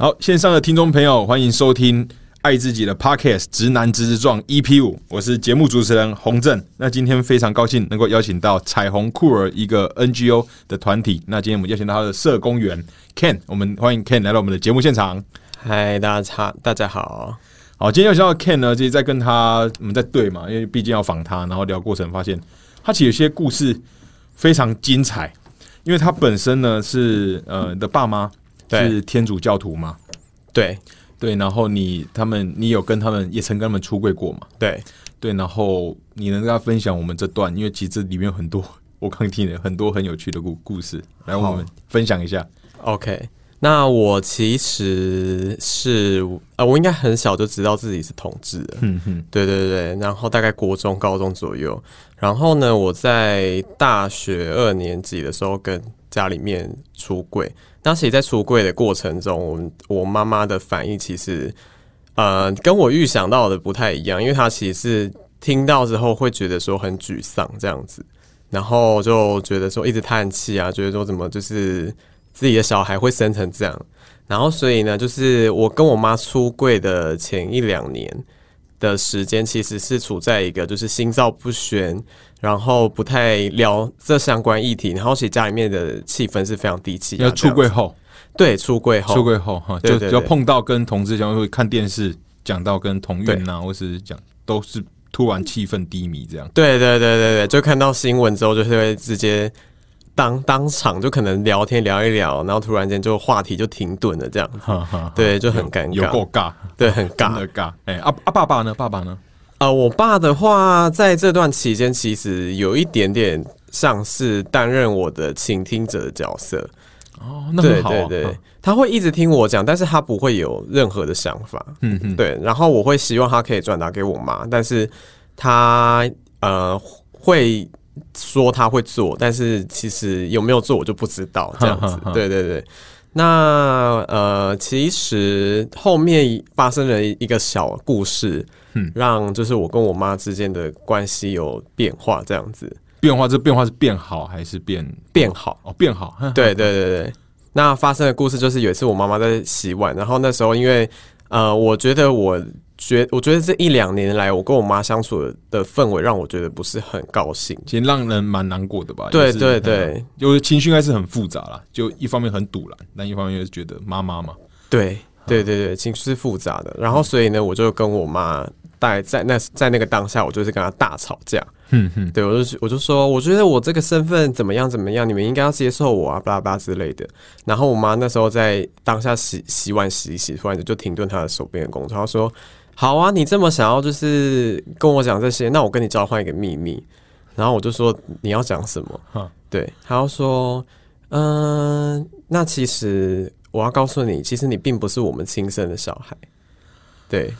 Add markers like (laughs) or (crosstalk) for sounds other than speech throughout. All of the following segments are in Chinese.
好，线上的听众朋友，欢迎收听《爱自己的 Podcast》直男直直撞 EP 五，我是节目主持人洪正。那今天非常高兴能够邀请到彩虹酷儿一个 NGO 的团体。那今天我们邀请到他的社工员 Ken，我们欢迎 Ken 来到我们的节目现场。嗨，大家好，大家好。好，今天邀请到 Ken 呢，就是在跟他我们在对嘛，因为毕竟要访他，然后聊过程发现他其实有些故事非常精彩，因为他本身呢是呃的爸妈。是天主教徒吗？对对，然后你他们，你有跟他们也曾跟他们出柜过吗？对对，然后你能跟他分享我们这段，因为其实里面有很多我刚听了很多很有趣的故故事，来我们分享一下。OK，那我其实是呃，我应该很小就知道自己是同志的，嗯哼，对对对，然后大概国中、高中左右，然后呢，我在大学二年级的时候跟家里面出柜。当时在出柜的过程中，我我妈妈的反应其实，呃，跟我预想到的不太一样，因为她其实是听到之后会觉得说很沮丧这样子，然后就觉得说一直叹气啊，觉得说怎么就是自己的小孩会生成这样，然后所以呢，就是我跟我妈出柜的前一两年。的时间其实是处在一个就是心照不宣，然后不太聊这相关议题，然后其实家里面的气氛是非常低气要出柜后，对，出柜后，出柜后哈，就就碰到跟同志相会看电视，讲到跟同运啊，或是讲都是突然气氛低迷这样。对对对对对，就看到新闻之后，就是会直接。当当场就可能聊天聊一聊，然后突然间就话题就停顿了，这样，哈哈对，就很尴尬，有够尬，对，很尬，的尬。哎，啊啊，爸爸呢？爸爸呢？啊，我爸的话，在这段期间其实有一点点像是担任我的倾听者的角色。哦，那很好。对对对，他会一直听我讲，但是他不会有任何的想法。嗯嗯，对。然后我会希望他可以转达给我妈，但是他呃会。说他会做，但是其实有没有做我就不知道。这样子，对对对。那呃，其实后面发生了一个小故事，嗯，让就是我跟我妈之间的关系有变化。这样子，变化这变化是变好还是变变好？哦，变好。对对对对。那发生的故事就是有一次我妈妈在洗碗，然后那时候因为呃，我觉得我。觉我觉得这一两年来，我跟我妈相处的氛围让我觉得不是很高兴，其实让人蛮难过的吧。对对对，就是情绪应该是很复杂啦，就一方面很堵然，但一方面又是觉得妈妈嘛。对对对对，情绪是复杂的。然后所以呢，我就跟我妈在在那在那个当下，我就是跟他大吵架。嗯哼，对我就我就说，我觉得我这个身份怎么样怎么样，你们应该要接受我啊，巴拉巴拉之类的。然后我妈那时候在当下洗洗碗洗一洗，突然就停顿她的手边的工作，她说。好啊，你这么想要就是跟我讲这些，那我跟你交换一个秘密。然后我就说你要讲什么？(laughs) 对，她要说，嗯，那其实我要告诉你，其实你并不是我们亲生的小孩。对，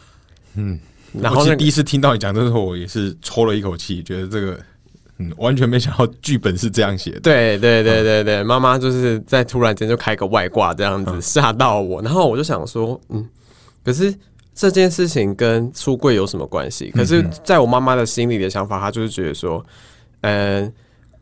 嗯。然后第一次听到你讲的时候，我也是抽了一口气，觉得这个，嗯，完全没想到剧本是这样写的。对对对对对，妈妈就是在突然间就开个外挂这样子吓到我，然后我就想说，嗯，可是。这件事情跟出柜有什么关系？可是，在我妈妈的心里的想法，她就是觉得说，嗯，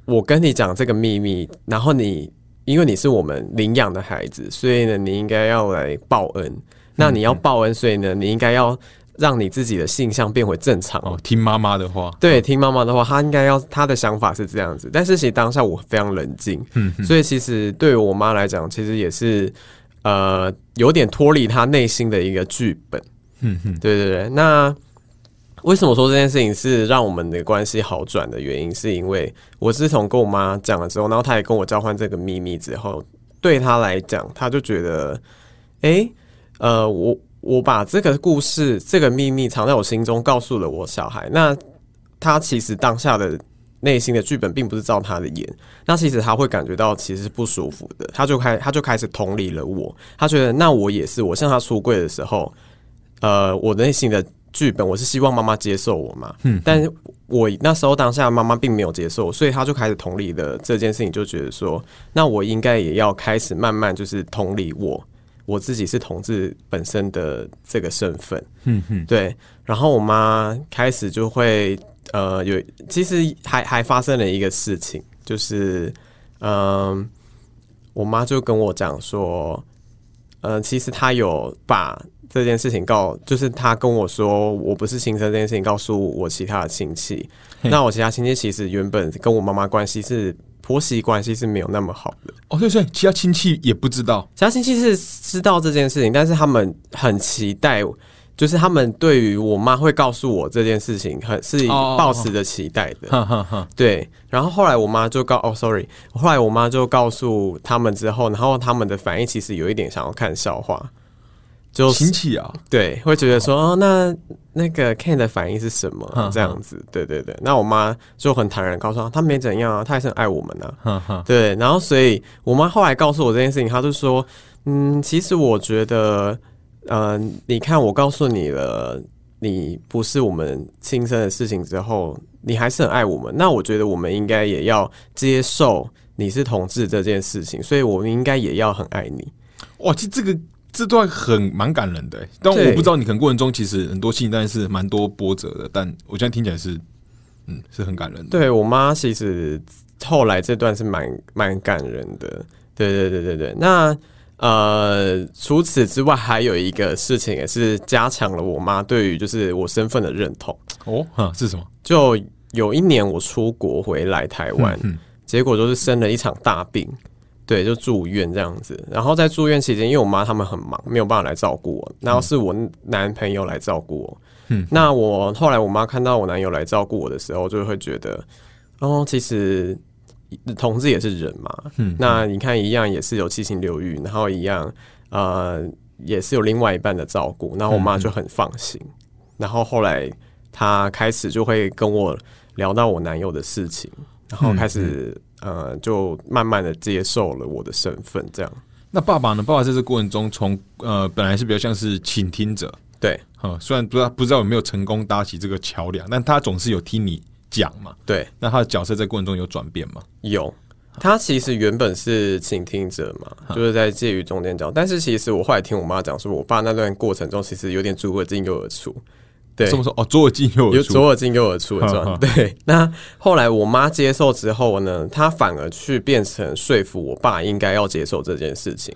我跟你讲这个秘密，然后你因为你是我们领养的孩子，所以呢，你应该要来报恩。那你要报恩，所以呢，你应该要让你自己的性向变回正常。哦，听妈妈的话，对，听妈妈的话，她应该要她的想法是这样子。但是其实当下我非常冷静，嗯，所以其实对于我妈来讲，其实也是呃有点脱离她内心的一个剧本。嗯哼，对对对，那为什么说这件事情是让我们的关系好转的原因？是因为我自从跟我妈讲了之后，然后她也跟我交换这个秘密之后，对她来讲，她就觉得，哎，呃，我我把这个故事、这个秘密藏在我心中，告诉了我小孩，那他其实当下的内心的剧本并不是照他的演，那其实他会感觉到其实是不舒服的，他就开他就开始同理了我，他觉得那我也是，我向他出柜的时候。呃，我内心的剧本，我是希望妈妈接受我嘛，嗯，但是我那时候当下妈妈并没有接受，所以他就开始同理的这件事情，就觉得说，那我应该也要开始慢慢就是同理我我自己是同志本身的这个身份，嗯哼，对，然后我妈开始就会呃有，其实还还发生了一个事情，就是嗯，我妈就跟我讲说。呃，其实她有把这件事情告，就是她跟我说我不是亲生这件事情告诉我其他的亲戚。那我其他亲戚其实原本跟我妈妈关系是婆媳关系是没有那么好的，哦，对对，其他亲戚也不知道。其他亲戚是知道这件事情，但是他们很期待。就是他们对于我妈会告诉我这件事情，很是抱持着期待的。对，然后后来我妈就告哦，sorry，后来我妈就告诉他们之后，然后他们的反应其实有一点想要看笑话，就亲戚啊，对，会觉得说哦，那那个 Ken 的反应是什么哼这样子？对对对，那我妈就很坦然告诉他，他没怎样啊，他还是很爱我们呢。对，然后所以我妈后来告诉我这件事情，她就说，嗯，其实我觉得，呃，你看我告诉你了，你不是我们亲生的事情之后，你还是很爱我们，那我觉得我们应该也要接受你是同志这件事情，所以我们应该也要很爱你。哇，其实这个这段很蛮感人的欸，但我不知道你可能过程中其实很多信，但是蛮多波折的。但我现在听起来是，嗯，是很感人的。对我妈其实后来这段是蛮蛮感人的，对对对对对。那呃，除此之外，还有一个事情也是加强了我妈对于就是我身份的认同。哦，哈，是什么？就有一年我出国回来台湾，嗯结果就是生了一场大病，对，就住院这样子。然后在住院期间，因为我妈他们很忙，没有办法来照顾我，然后是我男朋友来照顾我。嗯那我后来我妈看到我男友来照顾我的时候，就会觉得，哦，其实同志也是人嘛。嗯那你看一样也是有七情六欲，然后一样呃也是有另外一半的照顾，然后我妈就很放心。然后后来她开始就会跟我聊到我男友的事情，然后开始、呃就慢慢的接受了我的身份，这样那爸爸呢？爸爸在这过程中从，呃本来是比较像是倾听者，对哈，虽然不知道不知道有没有成功搭起这个桥梁，但他总是有听你讲嘛。对那他的角色在过程中有转变吗？有。他其实原本是倾听者嘛，就是在介于中间角。但是其实我后来听我妈讲说，我爸那段过程中其实有点左耳进右耳出，对，这么说哦，左耳进右耳出，左耳进右耳出的哈状态。对，那后来我妈接受之后呢，她反而去变成说服我爸应该要接受这件事情。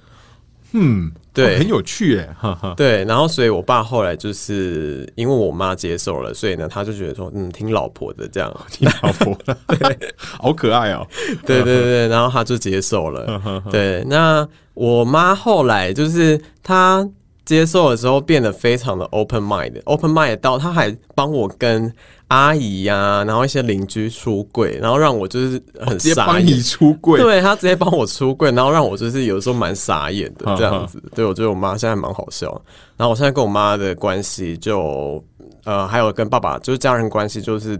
嗯，对。哦很有趣哎，哈哈。对，然后所以我爸后来就是因为我妈接受了，所以呢，他就觉得说，嗯，听老婆的这样，(laughs) 听老婆的，(laughs) 对，(laughs) 好可爱哦。对对对，然后他就接受了。对，那我妈后来就是她接受的时候，变得非常的 open mind，open mind 到他还帮我跟阿姨呀、然后一些邻居出柜，然后让我就是很直接帮你。出柜，对他直接帮我出柜，然后让我就是有时候蛮傻眼的这样子。对我觉得我妈现在蛮好笑。然后我现在跟我妈的关系就呃，还有跟爸爸就是家人关系就是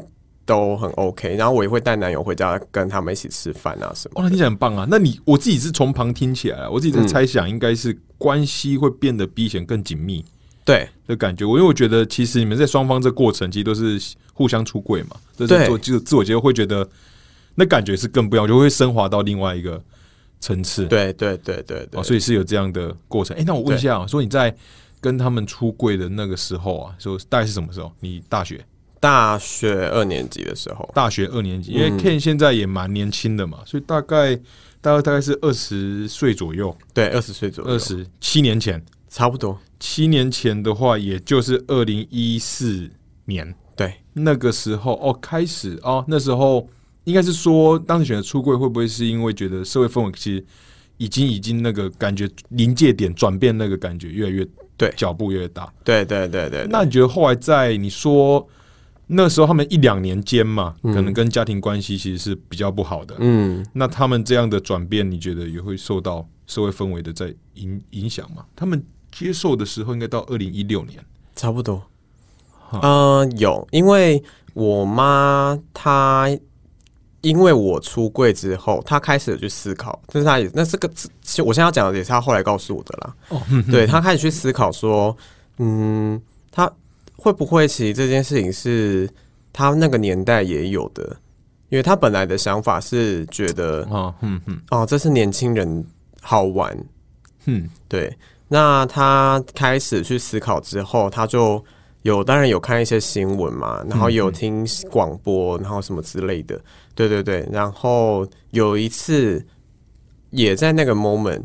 都很 OK。然后我也会带男友回家跟他们一起吃饭啊什么。哦，那听起来很棒啊。那你我自己是从旁听起来啊，我自己在猜想，应该是关系会变得比以前更紧密对的感觉。我因为我觉得其实你们在双方这过程其实都是互相出柜嘛，这是对做自自我接受，会觉得那感觉是更不一样，就会升华到另外一个层次。对对对对对，哦，所以是有这样的过程。哎、那我问一下、啊，说你在跟他们出柜的那个时候啊，说大概是什么时候？你大学大学二年级的时候，大学二年级，因为嗯。Ken 现在也蛮年轻的嘛，所以大概大概大概是二十岁左右，对，二十岁左右，二十七年前。差不多。七年前的话，也就是二零一四年。对。那个时候哦，开始哦，那时候应该是说，当时选择出柜，会不会是因为觉得社会氛围其实已经已经那个感觉临界点转变，那个感觉越来越对。脚步越大。对对对对，那你觉得后来在你说那时候他们一两年间嘛，可能跟家庭关系其实是比较不好的。嗯，那他们这样的转变，你觉得也会受到社会氛围的在影影响吗？他们接受的时候，应该到二零一六年。差不多。嗯、有，因为我妈她因为我出柜之后，她开始有去思考，但是她也那这个，其实我现在要讲的也是她后来告诉我的啦。哦，(laughs) 对她开始去思考说，嗯，她会不会其实这件事情是他那个年代也有的，因为他本来的想法是觉得，啊，嗯嗯哦，这是年轻人好玩，嗯，对，那他开始去思考之后，他就有当然有看一些新闻嘛，然后有听广播，然后什么之类的，对对对。然后有一次也在那个 moment，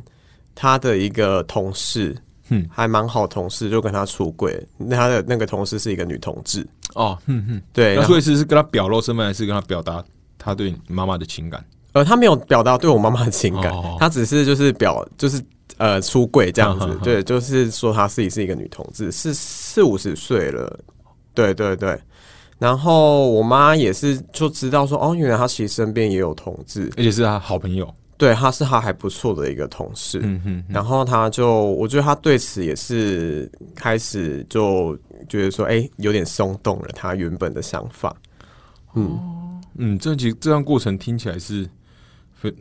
他的一个同事，嗯还蛮好同事，就跟他出柜。那他的那个同事是一个女同志，哦，嗯嗯，对，所以是是跟他表露身份，还是跟他表达他对你妈妈的情感？呃，他没有表达对我妈妈的情感，哦他只是就是表就是呃出柜这样子，对，就是说他自己是一个女同志，是四五十岁了，对对对。然后我妈也是就知道说，哦，原来她其实身边也有同志，而且是他好朋友。对，他是他还不错的一个同事。嗯哼，然后他就，我觉得他对此也是开始就觉得说，哎、有点松动了他原本的想法。嗯。嗯，这其实这段过程听起来是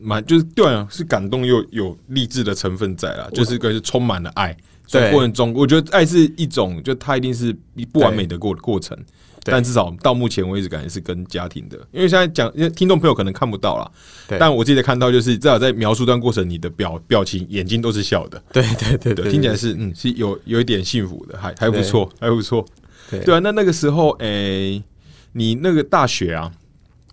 蛮就是对啊，是感动又有励志的成分在啦，就是个是充满了爱。所以对。过程中，我觉得爱是一种，就它一定是不完美的过过程，对但至少到目前为止，感觉是跟家庭的。因为现在讲，因为听众朋友可能看不到啦，但我自己看到，就是至少在描述段过程，你的表表情、眼睛都是笑的，对对对听起来是嗯是有有一点幸福的，还还不错，还不错。对对啊，那那个时候，诶、你那个大学啊，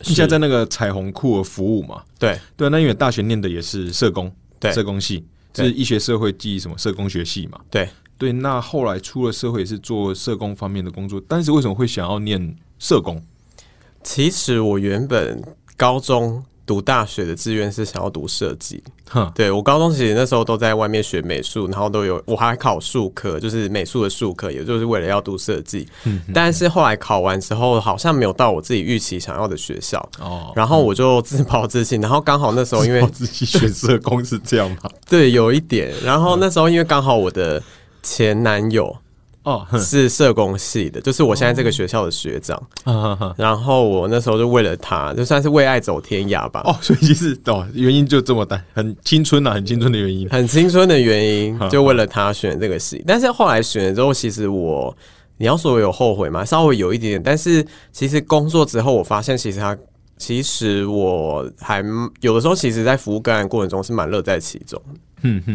是现在在那个彩虹库服务嘛？对对啊，那因为大学念的也是社工，对社工系，对是医学社会暨什么社工学系嘛？对。对，那后来出了社会也是做社工方面的工作，但是为什么会想要念社工？其实我原本高中读大学的志愿是想要读设计，哼，对我高中其实那时候都在外面学美术，然后都有我还考术科，就是美术的术科，也就是为了要读设计。但是后来考完之后，好像没有到我自己预期想要的学校，哦，然后我就自暴自弃。然后刚好那时候因为我自己选社工是这样吗？对有一点，然后那时候因为刚好我的前男友哦，哼是社工系的，就是我现在这个学校的学长。然后我那时候就为了他，就算是为爱走天涯吧。哦，所以其实哦，原因就这么大，很青春啊，很青春的原因。很青春的原因，(laughs) 就为了他选这个系。但是后来选了之后，其实我你要说我有后悔吗？稍微有一点点。但是其实工作之后，我发现其实他其实我还有的时候，其实在服务个案过程中是蛮乐在其中。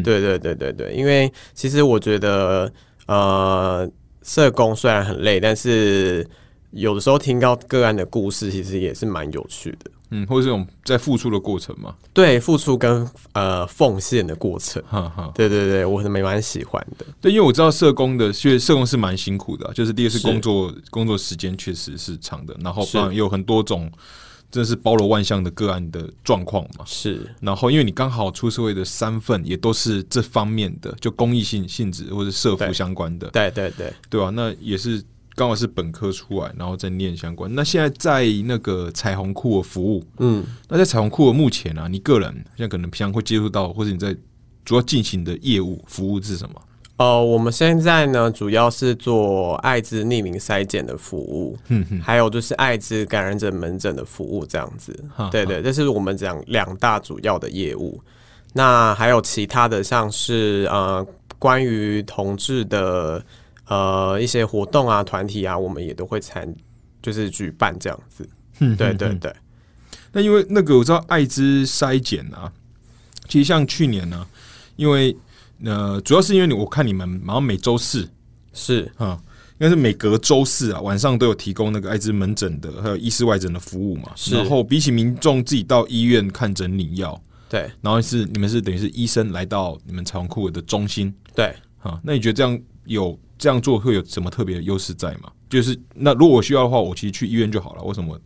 对对对对对，因为其实我觉得呃，社工虽然很累，但是有的时候听到个案的故事，其实也是蛮有趣的。嗯，或者这种在付出的过程嘛，对，付出跟呃奉献的过程。哈哈。对对对，我是蛮喜欢的。对，因为我知道社工的，因为社工是蛮辛苦的啊、就是第一个是是工作工作时间确实是长的，然后有很多种，真的是包罗万象的个案的状况嘛。是然后因为你刚好出社会的三份也都是这方面的，就公益性性质或者社服相关的，对对对，对吧、那也是刚好是本科出来，然后再念相关。那现在在那个彩虹库尔服务，嗯，那在彩虹库尔目前啊，你个人现在可能平常会接触到，或者你在主要进行的业务服务是什么？呃，我们现在呢主要是做艾滋匿名筛检的服务，嗯哼，还有就是艾滋感染者门诊的服务这样子哈。对对，这是我们讲两大主要的业务。那还有其他的，像是呃关于同志的呃一些活动啊、团体啊，我们也都会参，就是举办这样子。嗯对对对，那因为那个我知道艾滋筛检啊，其实像去年呢、因为呃，主要是因为你我看你们好像每周四是啊，应该是每隔周四啊晚上都有提供那个艾滋门诊的，还有医师外诊的服务嘛。然后比起民众自己到医院看诊领药，对然后是你们是等于是医生来到你们彩虹库的中心对。啊，那你觉得这样有这样做会有什么特别的优势在吗？就是那如果我需要的话，我其实去医院就好了，为什么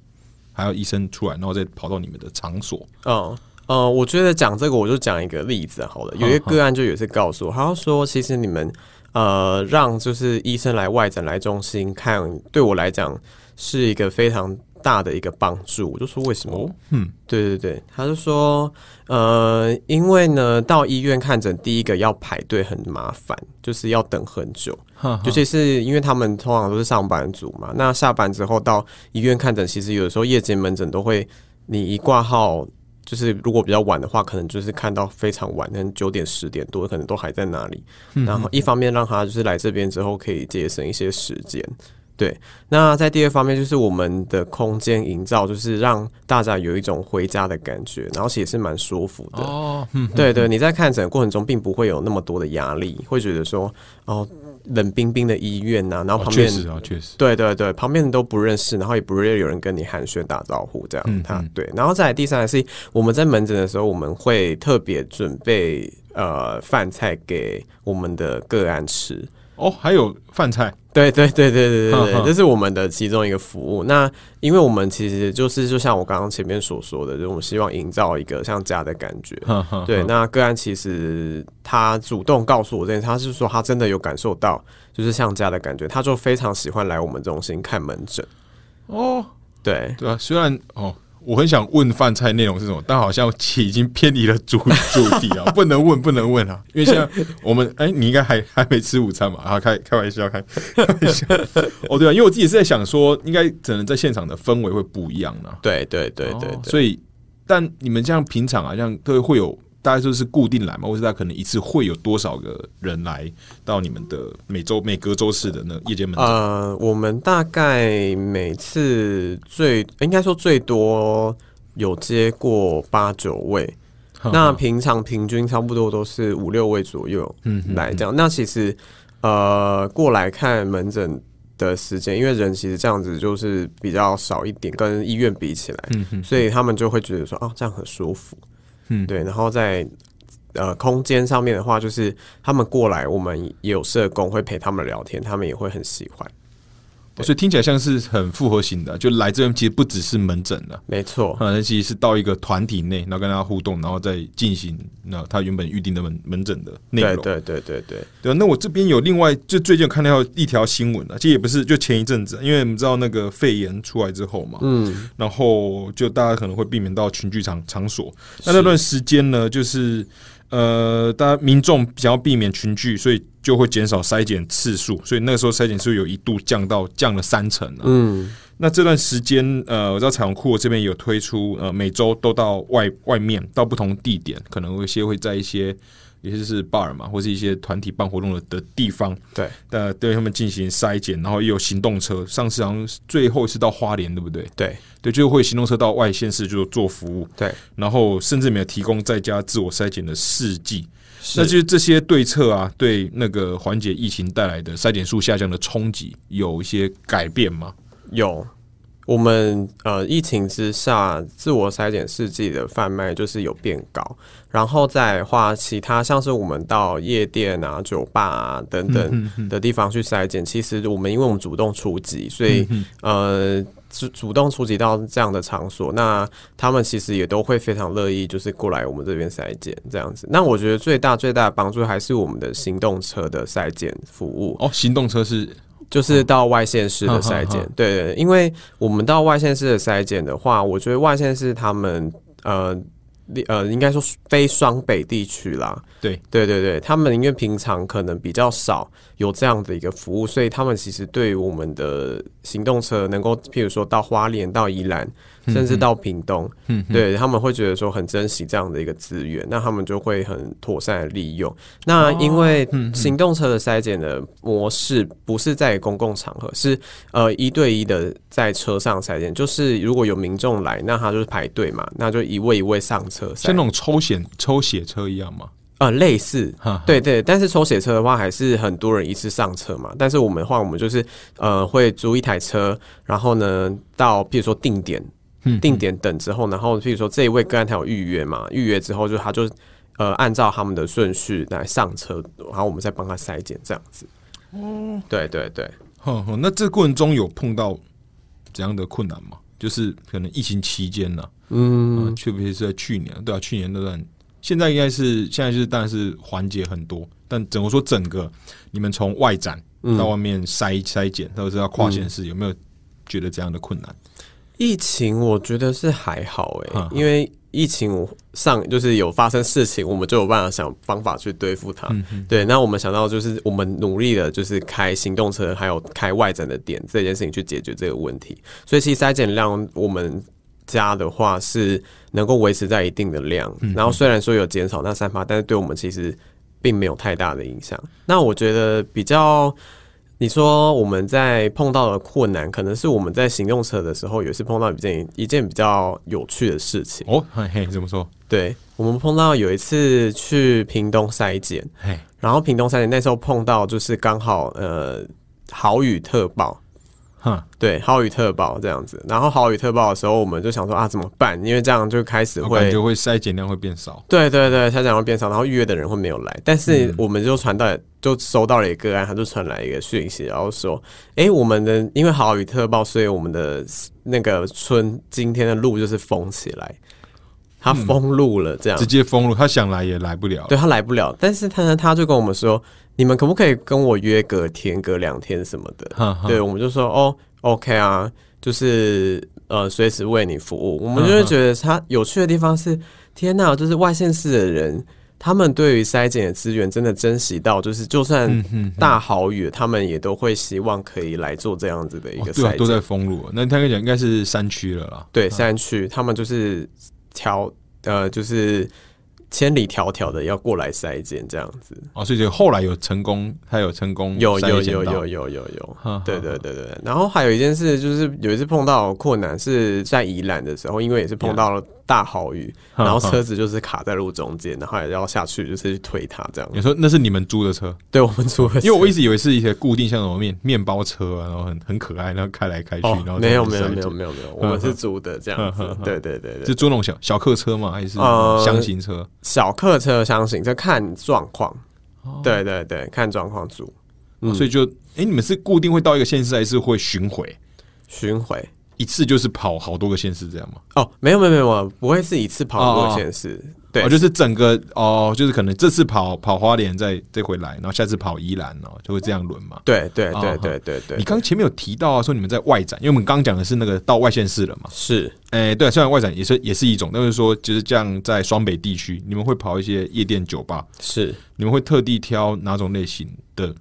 还要医生出来，然后再跑到你们的场所？嗯呃，我觉得讲这个，我就讲一个例子好了。有一个个案就有一次告诉我，他说，其实你们呃让就是医生来外诊来中心看，对我来讲是一个非常大的一个帮助。我就说为什么？哦，嗯，对对对，他就说，呃，因为呢，到医院看诊，第一个要排队很麻烦，就是要等很久。尤其是因为他们通常都是上班族嘛，那下班之后到医院看诊，其实有的时候夜间门诊都会，你一挂号，就是如果比较晚的话，可能就是看到非常晚，可能九点十点多，可能都还在那里。然后一方面让他就是来这边之后可以节省一些时间。对，那在第二方面就是我们的空间营造，就是让大家有一种回家的感觉，然后其实也是蛮舒服的。哦，嗯，对对，你在看诊的过程中，并不会有那么多的压力，会觉得说，哦，冷冰冰的医院呐、然后哦旁边、确实啊，确实，对对对，旁边人都不认识，然后也不会有人跟你寒暄打招呼这样。他对，然后再来第三个是我们在门诊的时候，我们会特别准备呃饭菜给我们的个案吃。哦，还有饭菜，对对对对对对这是我们的其中一个服务。那因为我们其实就是就像我刚刚前面所说的，就是我们希望营造一个像家的感觉。对，那个案其实他主动告诉我这件事，他是说他真的有感受到，就是像家的感觉，他就非常喜欢来我们中心看门诊。哦，对，对啊，虽然哦，我很想问饭菜内容是什么，但好像已经偏离了主主题啊，(laughs) 不能问，不能问啊，因为现在我们 (laughs) 哎、你应该还还没吃午餐嘛？啊，开开玩笑，开开玩笑。(laughs) 哦，对啊，因为我自己是在想说，应该只能在现场的氛围会不一样呢、对对对对所以，但你们这样平常啊，这样都会有。大概就是固定来嘛，或者大家可能一次会有多少个人来到你们的每周每隔周四的那夜间门诊？呃，我们大概每次最应该说最多有接过八九位，那平常平均差不多都是五六位左右嗯来这样。那其实呃过来看门诊的时间，因为人其实这样子就是比较少一点，跟医院比起来，嗯所以他们就会觉得说哦这样很舒服，嗯对，然后在。呃，空间上面的话，就是他们过来，我们也有社工会陪他们聊天，他们也会很喜欢。所以听起来像是很复合型的，就来这边其实不只是门诊的，没错，啊，那其实是到一个团体内，然后跟大家互动，然后再进行那他原本预定的门门诊的内容。对对对对对，那我这边有另外，就最近看到一条新闻啊，其实也不是，就前一阵子，因为我们知道那个肺炎出来之后嘛，嗯，然后就大家可能会避免到群聚场场所。那那段时间呢，就是呃，大家民众想要避免群聚，所以就会减少筛检次数，所以那个时候筛检次数有一度降到降了三成啊。嗯，那这段时间，呃，我知道彩虹库这边有推出，呃，每周都到外外面到不同地点，可能有一些会在一些，也就是 bar 嘛，或是一些团体办活动的的地方，对，呃，对他们进行筛检，然后也有行动车，上次好像最后是到花莲，对不对？对对，就会行动车到外县市就做服务，对，然后甚至没有提供在家自我筛检的试剂，那就是这些对策啊，对那个缓解疫情带来的筛检数下降的冲击有一些改变吗？有。我们呃，疫情之下，自我筛检试剂的贩卖就是有变高，然后再的话，其他像是我们到夜店啊、酒吧啊等等的地方去筛检，其实我们因为我们主动出击，所以呃主主动出击到这样的场所，那他们其实也都会非常乐意，就是过来我们这边筛检这样子。那我觉得最大最大的帮助还是我们的行动车的筛检服务，哦，行动车是就是到外县市的筛检对因为我们到外县市的筛检的话，我觉得外县市他们呃呃，应该说非双北地区啦，对对对对，他们因为平常可能比较少有这样的一个服务，所以他们其实对于我们的行动车能够，譬如说到花莲、到宜兰，甚至到屏东，嗯对他们会觉得说很珍惜这样的一个资源，那他们就会很妥善的利用。那因为行动车的筛检的模式不是在公共场合，是呃一对一的在车上筛检，就是如果有民众来，那他就是排队嘛，那就一位一位上车像那。种抽血抽血车一样吗？呃，类似哈，对对，但是抽血车的话，还是很多人一次上车嘛。但是我们的话，我们就是呃，会租一台车，然后呢，到譬如说定点，嗯定点等之后，然后譬如说这一位个案他有预约嘛，预约之后就他就呃按照他们的顺序来上车，然后我们再帮他筛检这样子。哦，对对对，哼哼，那这个过程中有碰到怎样的困难吗？就是可能疫情期间呢、嗯，特别是在去年，对啊，去年那段，现在应该是现在就是当然是缓解很多，但整个说整个你们从外展到外面筛筛检，或者是要跨县市，有没有觉得这样的困难？疫情我觉得是还好诶、哈哈因为疫情上就是有发生事情，我们就有办法想方法去对付它。对，那我们想到就是我们努力的，就是开行动车，还有开外展的点这件事情去解决这个问题。所以其实筛检量我们家的话是能够维持在一定的量，然后虽然说有减少那三趴，但是对我们其实并没有太大的影响。那我觉得比较。你说我们在碰到的困难，可能是我们在行动车的时候，也是碰到一件一件比较有趣的事情。哦，嘿嘿，怎么说？对我们碰到有一次去屏东筛检，嘿，然后屏东筛检那时候碰到就是刚好呃豪雨特报，哈，对，豪雨特报这样子。然后豪雨特报的时候，我们就想说啊，怎么办？因为这样就开始会我感觉会筛检量会变少。对对对，筛检会变少，然后预约的人会没有来，但是我们就传到就收到了一个个案，他就传来一个讯息，然后说，哎、我们的因为豪雨特报，所以我们的那个村今天的路就是封起来，他封路了，这样、直接封路，他想来也来不了。对他来不了，但是他呢他就跟我们说，你们可不可以跟我约隔天、隔两天什么的？对，我们就说哦，OK 啊，就是呃，随时为你服务。我们就会觉得他有趣的地方是，天呐，就是外县市的人，他们对于筛检的资源真的珍惜到，就是就算嗯哼，大好雨，他们也都会希望可以来做这样子的一个哦对啊，都在封路。那他跟你讲，应该是山区了啦。对，山区他们就是调呃，就是千里迢迢的要过来筛检这样子。哦，所以就后来有成功，他有成功有有有有有有有，哈对对对对。然后还有一件事，就是有一次碰到困难是在宜兰的时候，因为也是碰到了大豪雨，然后车子就是卡在路中间，然后也要下去就是去推它这样。你说那是你们租的车？对我们租的，因为我一直以为是一些固定像什么面面包车啊，然后很很可爱，然后开来开去，哦然后没有没有没有没有没有，我们是租的这样子。对对对对是，租那种小小客车吗？还是呃箱型车？小客车相信这看状况。哦对对对，看状况组嗯所以就哎，你们是固定会到一个县市，还是会巡回？巡回。一次就是跑好多个县市这样吗？哦，没有没有没有，不会是一次跑多个县市。对哦，，就是整个哦，就是可能这次跑跑花莲再再回来，然后下次跑宜兰哦，就会这样轮嘛。对对哦对对对对你，刚前面有提到啊，说你们在外展，因为我们刚刚讲的是那个到外县市了嘛。是哎、对，虽然外展也是也是一种，但是说就是这样在双北地区，你们会跑一些夜店酒吧，是。你们会特地挑哪种类型的？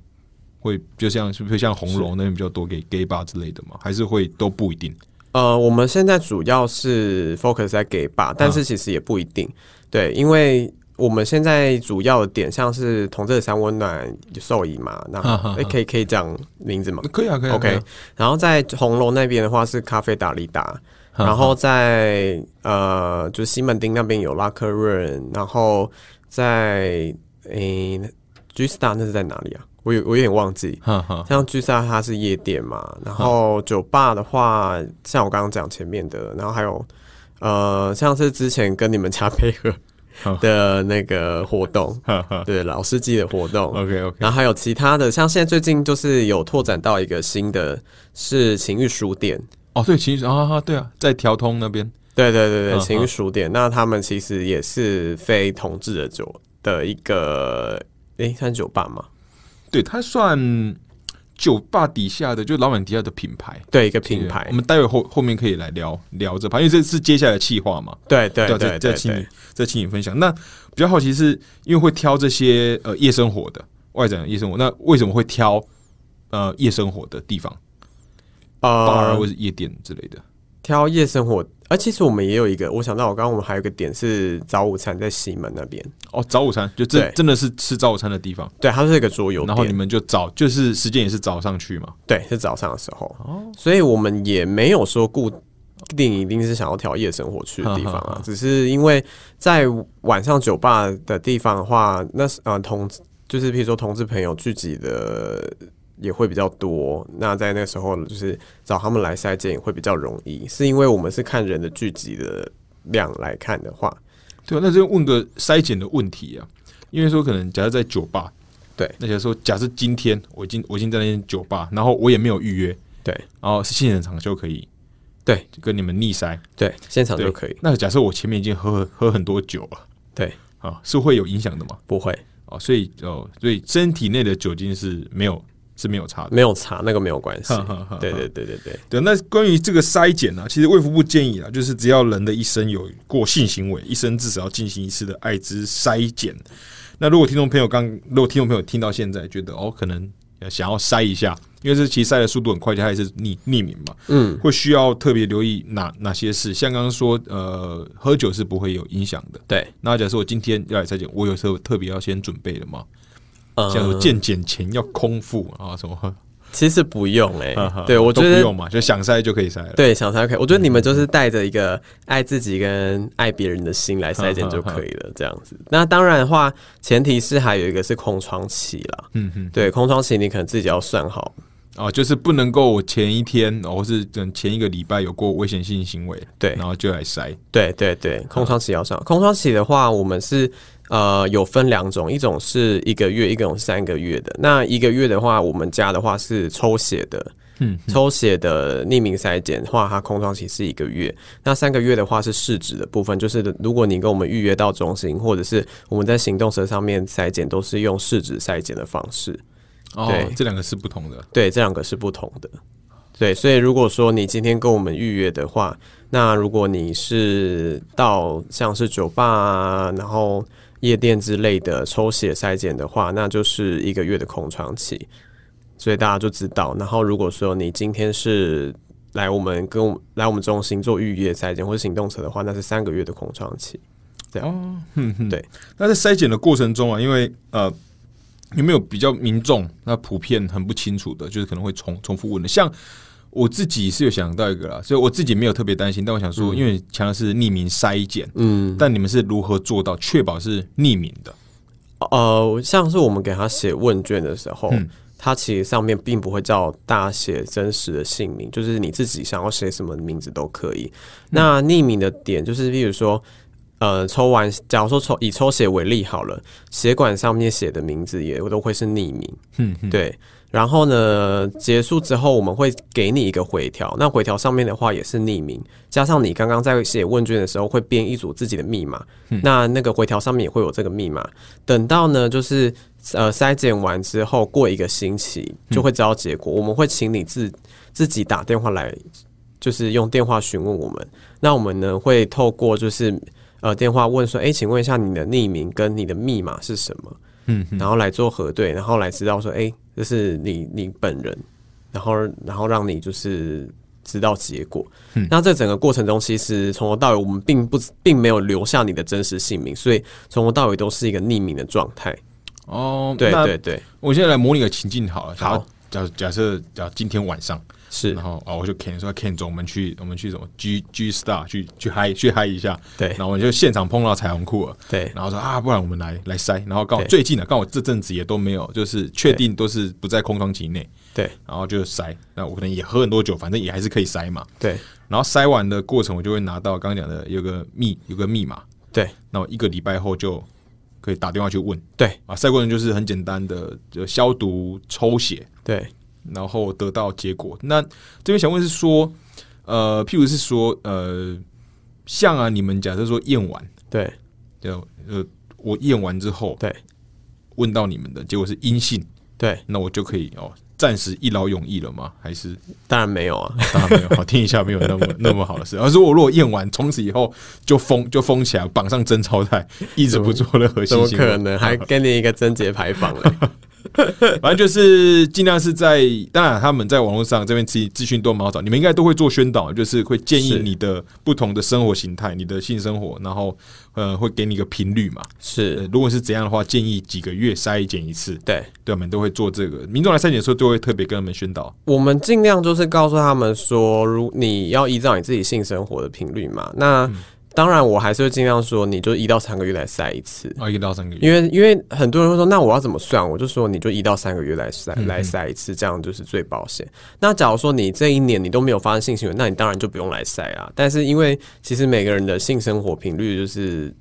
会就像是不是像红楼那边比较多给 gay bar 之类的吗？还是会都不一定？呃，我们现在主要是 focus 在 gay bar，但是其实也不一定。对，因为我们现在主要的点像是同志的三温暖兽医嘛，那可以可以讲名字吗可以啊，可以啊。？OK，啊然后在红楼那边的话是咖啡达利达，然后在呃就是西门町那边有拉克润，然后在诶 G Star 那是在哪里啊？我有我有点忘记。像居萨它是夜店嘛，然后酒吧的话，像我刚刚讲前面的，然后还有呃，像是之前跟你们家配合的那个活动。对老司机的活动，OK OK，然后还有其他的，像现在最近就是有拓展到一个新的是情欲书店，哦对，情欲啊哈，对啊，在调通那边，对对对对，嗯情欲书店，那他们其实也是非同志的酒的一个，诶，算酒吧吗？对，它算酒吧底下的，就老板底下的品牌。对，一个品牌我，们待会后后面可以来聊聊这盘，因为这是接下来的企划嘛。对对对再再请你，再请你分享。那比较好奇是，因为会挑这些呃夜生活的外展的夜生活，那为什么会挑呃夜生活的地方呃或，是夜店之类的？挑夜生活，而其实我们也有一个，我想到我刚刚我们还有一个点是早午餐在西门那边，哦，早午餐就真对真的是吃早午餐的地方，对，它是一个桌游然后你店，们就早就是时间也是早上去嘛。对，是早上的时候，哦所以我们也没有说固定一定是想要挑夜生活去的地方啊只是因为在晚上酒吧的地方的话，那是呃同就是譬如说同志朋友聚集的。也会比较多，那在那时候就是找他们来筛检也会比较容易，是因为我们是看人的聚集的量来看的话，对啊，那这问个筛检的问题啊，因为说可能假设在酒吧，对，那假如说假设今天我已经我已经在那间酒吧，然后我也没有预约，对。然后是现场就可以，对，跟你们逆筛，对，现场就可以，那假设我前面已经喝喝很多酒了，对，啊，是会有影响的吗？不会。哦，所以哦，所以身体内的酒精是没有是没有差的。没有差那个没有关系。对对对对对，对，那关于这个筛检呢，其实卫福部建议啊，就是只要人的一生有过性行为，一生至少要进行一次的艾滋筛检。那如果听众朋友刚，如果听众朋友听到现在觉得哦，可能想要筛一下，因为这其实筛的速度很快，它也是匿匿名嘛，嗯，会需要特别留意哪哪些事。像刚刚说，呃，喝酒是不会有影响的。对，那假设我今天要来筛检，我有时候特别要先准备的嘛，呃像说健检前要空腹啊什么，其实不用哎、对我觉得都不用嘛，就想塞就可以塞了。对想才可以，我觉得你们就是带着一个爱自己跟爱别人的心来筛检就可以了，这样子。那当然的话，前提是还有一个是空窗期啦，嗯哼，对，空窗期你可能自己要算好，哦，就是不能够前一天，哦后是等前一个礼拜有过危险性行为，对然后就来筛。对对对，空窗期要算。空窗期的话，我们是呃有分两种，一种是一个月，一种是三个月的。那一个月的话，我们家的话是抽血的，嗯，抽血的匿名筛检的话，它空窗期是一个月。那三个月的话是试纸的部分，就是如果你跟我们预约到中心，或者是我们在行动车上面筛检，都是用试纸筛检的方式。哦对，这两个是不同的。对，这两个是不同的。对，所以如果说你今天跟我们预约的话，那如果你是到像是酒吧啊，然后夜店之类的抽血筛检的话，那就是一个月的空窗期，所以大家就知道。然后如果说你今天是来我们跟我来我们中心做预约筛检或者行动车的话，那是三个月的空窗期。哦，哼哼对。那在筛检的过程中啊，因为呃，有没有比较民众那普遍很不清楚的，就是可能会重重复问的，像。我自己是有想到一个啦，所以我自己没有特别担心，但我想说，因为强的是匿名筛检，嗯，但你们是如何做到确保是匿名的？呃，像是我们给他写问卷的时候，嗯他其实上面并不会叫大家写真实的姓名，就是你自己想要写什么名字都可以。那匿名的点就是，比如说，呃，抽完，假如说抽以抽血为例好了，血管上面写的名字也都会是匿名，嗯嗯，对。然后呢，结束之后我们会给你一个回条，那回条上面的话也是匿名，加上你刚刚在写问卷的时候会编一组自己的密码，那那个回条上面也会有这个密码。等到呢，就是呃筛检完之后，过一个星期就会知道结果，我们会请你自自己打电话来，就是用电话询问我们。那我们呢会透过就是呃电话问说，哎，请问一下你的匿名跟你的密码是什么？嗯嗯，然后来做核对，然后来知道说，哎、这是你你本人，然后然后让你就是知道结果。嗯那这整个过程中，其实从头到尾我们并不并没有留下你的真实姓名，所以从头到尾都是一个匿名的状态。哦，对对对，我现在来模拟个情境好了，好假假假设假如今天晚上，是。然后啊，我就 Ken 说 Ken 总，我们去我们去什么 G G Star 去去嗨去嗨一下，对。然后我们就现场碰到彩虹裤了。对。然后说啊，不然我们来来塞，然后刚好最近的，刚好这阵子也都没有，就是确定都是不在空窗期内，对。然后就塞。那我可能也喝很多酒，反正也还是可以塞嘛。对。然后塞完的过程，我就会拿到刚刚讲的有个密有个密码，对。那我一个礼拜后就可以打电话去问。对。啊。筛过程就是很简单的，就消毒、抽血，对然后得到结果。那这边想问是说，呃，譬如是说，呃，像啊，你们假设说验完，对就呃，我验完之后，对问到你们的结果是阴性，对，那我就可以哦，暂时一劳永逸了吗？还是当然没有啊，当然没有，好听一下没有那么那么好的事。而是我如果验完，从此以后就封就封起来，绑上贞操带，一直不做任何怎么性行为可能？还给你一个贞节牌坊嘞？(laughs) (laughs) 反正就是尽量是在，当然他们在网络上这边咨资讯都蛮好找，你们应该都会做宣导，就是会建议你的不同的生活形态、你的性生活，然后呃会给你一个频率嘛。呃是，如果是怎样的话，建议几个月筛检一次，对。对，我们都会做这个。民众来筛检的时候，就会特别跟他们宣导。我们尽量就是告诉他们说，如你要依照你自己性生活的频率嘛。那、当然，我还是会尽量说，你就一到三个月来塞一次。啊，一到三个月，因为因为很多人会说，那我要怎么算？我就说你就一到三个月来筛来塞一次，这样就是最保险。那假如说你这一年你都没有发生性行为，那你当然就不用来塞啊。但是因为其实每个人的性生活频率就是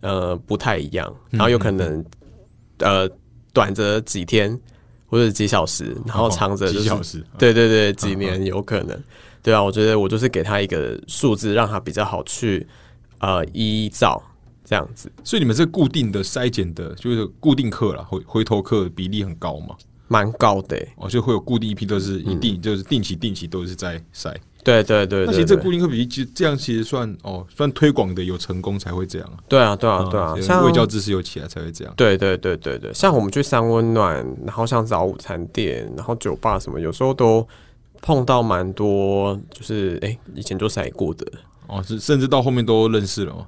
呃不太一样，然后有可能呃短则几天或者几小时，然后长则就是几小时，对对对，几年有可能，对啊，我觉得我就是给他一个数字，让他比较好去呃依照这样子，所以你们这固定的筛检的，就是固定客啦，回回头客比例很高嘛。蛮高的欸、哦，就会有固定一批都是一定、就是定期定期都是在筛。对对对那其实这固定课比例其实这样其实算哦算推广的有成功才会这样啊。对啊对啊对啊，嗯像卫教知识有起来才会这样。对对对对对，像我们去三温暖，然后像早午餐店，然后酒吧什么，有时候都碰到蛮多，就是哎、以前就筛过的，哦，是甚至到后面都认识了吗。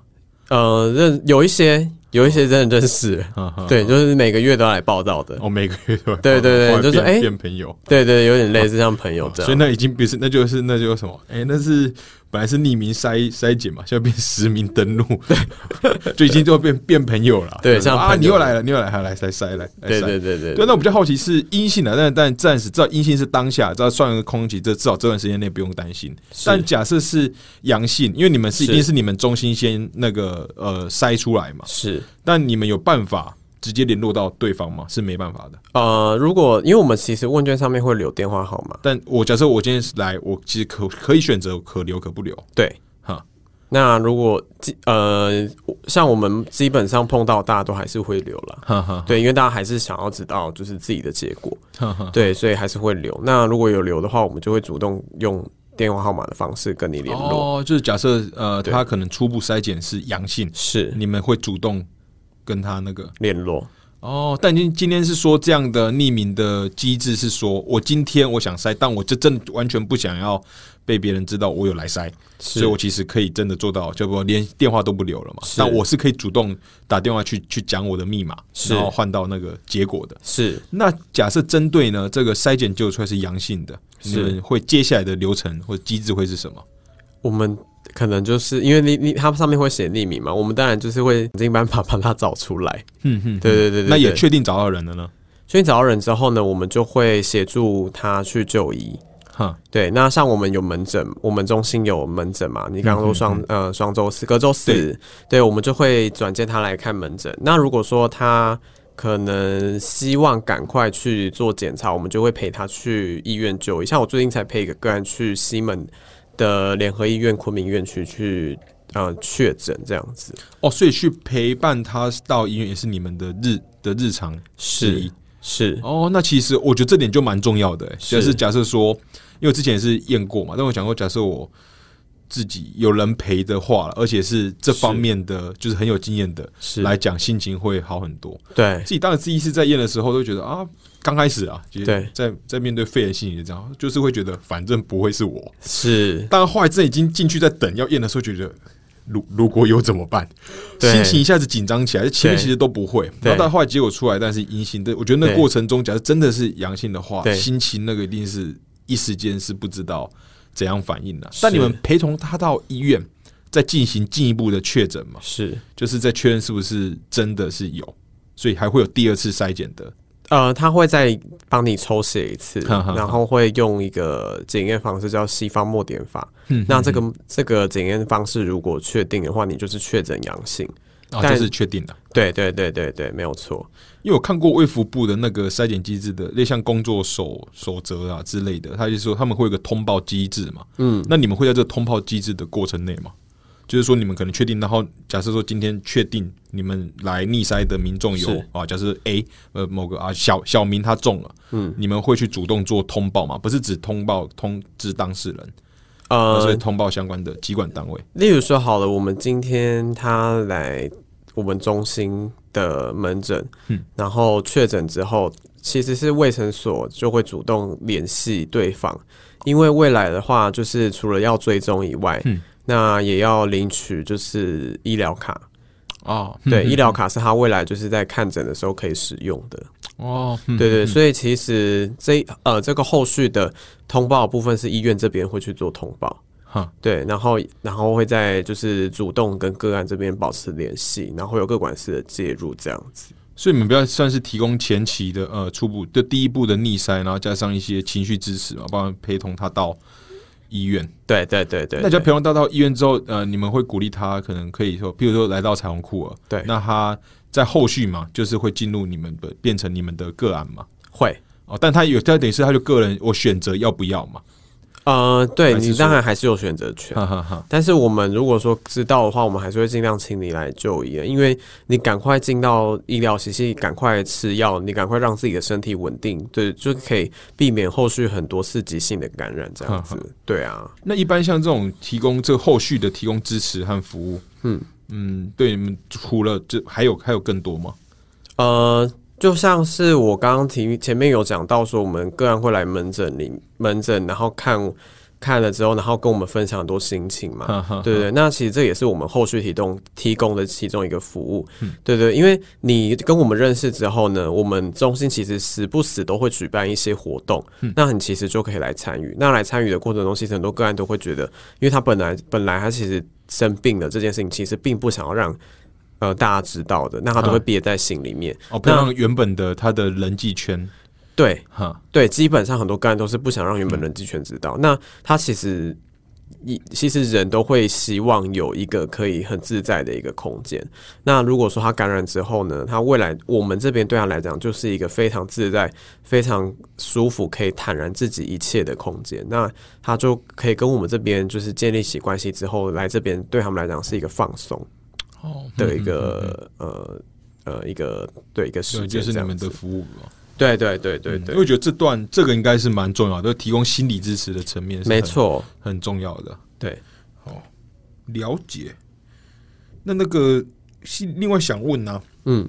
呃，认有一些有一些真的认识，哈哈对，就是每个月都要来报道的，哦，每个月都会对对对就是哎变朋友。对对，有点类似像朋友这样，所以那已经不是，那就是那就是什么？哎、那是本来是匿名筛筛检嘛，现在变实名登录，对，(laughs) 就已经就变变朋友了。对像啊，你又来了，你又来，还来来筛来来对筛对对对对，那我比较好奇是阴性的，但但暂时知道阴性是当下，知道算个空气，这至少这段时间内不用担心。但假设是阳性，因为你们是一定是你们中心先那个呃筛出来嘛，是。但你们有办法直接联络到对方吗？是没办法的。呃，如果因为我们其实问卷上面会留电话号码，但我假设我今天是来，我其实可可以选择可留可不留。对，哈，那如果基呃，像我们基本上碰到大家都还是会留了，哈哈对，因为大家还是想要知道就是自己的结果。对，所以还是会留。那如果有留的话，我们就会主动用电话号码的方式跟你联络。哦，就是假设呃，他可能初步筛检是阳性，是你们会主动跟他那个联络，哦。但今今天是说这样的匿名的机制是说，我今天我想塞，但我这真完全不想要被别人知道我有来塞，所以我其实可以真的做到，就不连电话都不留了嘛。是但我是可以主动打电话去去讲我的密码，然后换到那个结果的。是那假设针对呢这个筛检结果出来是阳性的，是你们会接下来的流程或机制会是什么？我们可能就是因为你你它上面会写匿名嘛，我们当然就是会想尽办法把它找出来。嗯哼，对对对对那也确定找到人了呢？确定找到人之后呢，我们就会协助他去就医。哈，对，那像我们有门诊，我们中心有门诊嘛？你刚刚说双、呃双周四、隔周四，对对我们就会转接他来看门诊。那如果说他可能希望赶快去做检查，我们就会陪他去医院就医。像我最近才陪一个个案去西门的联合医院昆明院区去啊确诊，这样子。哦，所以去陪伴他到医院也是你们的日的日常是是。哦。那其实我觉得这点就蛮重要的、欸，就是假设说，因为我之前也是验过嘛，但我讲过，假设我自己有人陪的话，而且是这方面的就是很有经验的是。来讲，心情会好很多。对。自己当然第一次在验的时候都觉得啊，刚开始啊，对。在在面对肺炎心理这样，就是会觉得反正不会是我。是，但后来真的已经进去在等要验的时候，觉得如如果有怎么办？心情一下子紧张起来，前面其实都不会，然后到后来结果出来，但是阴性的，我觉得那对。过程中，假如真的是阳性的话，心情那个一定是一时间是不知道怎样反应的。是但你们陪同他到医院，再进行进一步的确诊嘛，是。就是在确认是不是真的是有，所以还会有第二次筛检的。呃，他会再帮你抽血一次，然后会用一个检验方式叫西方墨点法。嗯那这个这个检验方式如果确定的话，你就是确诊阳性。啊，但这是确定的。对对对对对，没有错。因为我看过卫福部的那个筛检机制的，类像工作守守则啊之类的，他就说他们会有一个通报机制嘛。嗯，那你们会在这个通报机制的过程内吗？就是说你们可能确定，然后假设说今天确定你们来逆筛的民众有啊，假设 A 呃某个啊小小明他中了，嗯，你们会去主动做通报吗？不是只通报通知当事人，而是呃，通报相关的机关单位。例如说好了，我们今天他来我们中心的门诊，嗯。然后确诊之后，其实是卫生所就会主动联系对方，因为未来的话，就是除了要追踪以外，嗯。那也要领取就是医疗卡，哦，对，嗯。医疗卡是他未来就是在看诊的时候可以使用的，哦，嗯。对对，所以其实这呃这个后续的通报部分是医院这边会去做通报。哈，对，然后然后会在就是主动跟个案这边保持联系，然后会有各管事的介入这样子。所以你们不要算是提供前期的呃初步的第一步的逆筛，然后加上一些情绪支持嘛，帮忙陪同他到医院。对对对对，那就对陪同到到医院之后，呃，你们会鼓励他，可能可以说，譬如说来到彩虹库尔，对那他在后续嘛，就是会进入你们的变成你们的个案嘛。会。哦，但他有，他等于是他就个人，我选择要不要嘛，呃，对你当然还是有选择权，哈哈哈。但是我们如果说知道的话，我们还是会尽量请你来就医的，因为你赶快进到医疗体系，赶快吃药，你赶快让自己的身体稳定，对，就可以避免后续很多刺激性的感染这样子。对啊，那一般像这种提供这个后续的提供支持和服务，嗯嗯，对你们除了这还有还有更多吗？呃，就像是我刚刚提前面有讲到说，我们个案会来门诊里门诊，然后看看了之后，然后跟我们分享很多心情嘛。对对，那其实这也是我们后续提供提供的其中一个服务。对对，因为你跟我们认识之后呢，我们中心其实时不时都会举办一些活动，那你其实就可以来参与。那来参与的过程中，其实很多个案都会觉得，因为他本来本来他其实生病了这件事情，其实并不想要让呃大家知道的，那他都会憋在心里面。哦，不让原本的他的人际圈，对，哈，对，基本上很多个案都是不想让原本人际圈知道。那他其实一其实人都会希望有一个可以很自在的一个空间。那如果说他感染之后呢，他未来我们这边对他来讲就是一个非常自在、非常舒服、可以坦然自己一切的空间。那他就可以跟我们这边就是建立起关系之后，来这边对他们来讲是一个放松哦的一个、呃呃一个对一个时，间，就是你们的服务了。对对对对对因为，我觉得这段这个应该是蛮重要的，就提供心理支持的层面，没，错，很重要的。对。了解。那那个是另外想问呢、嗯，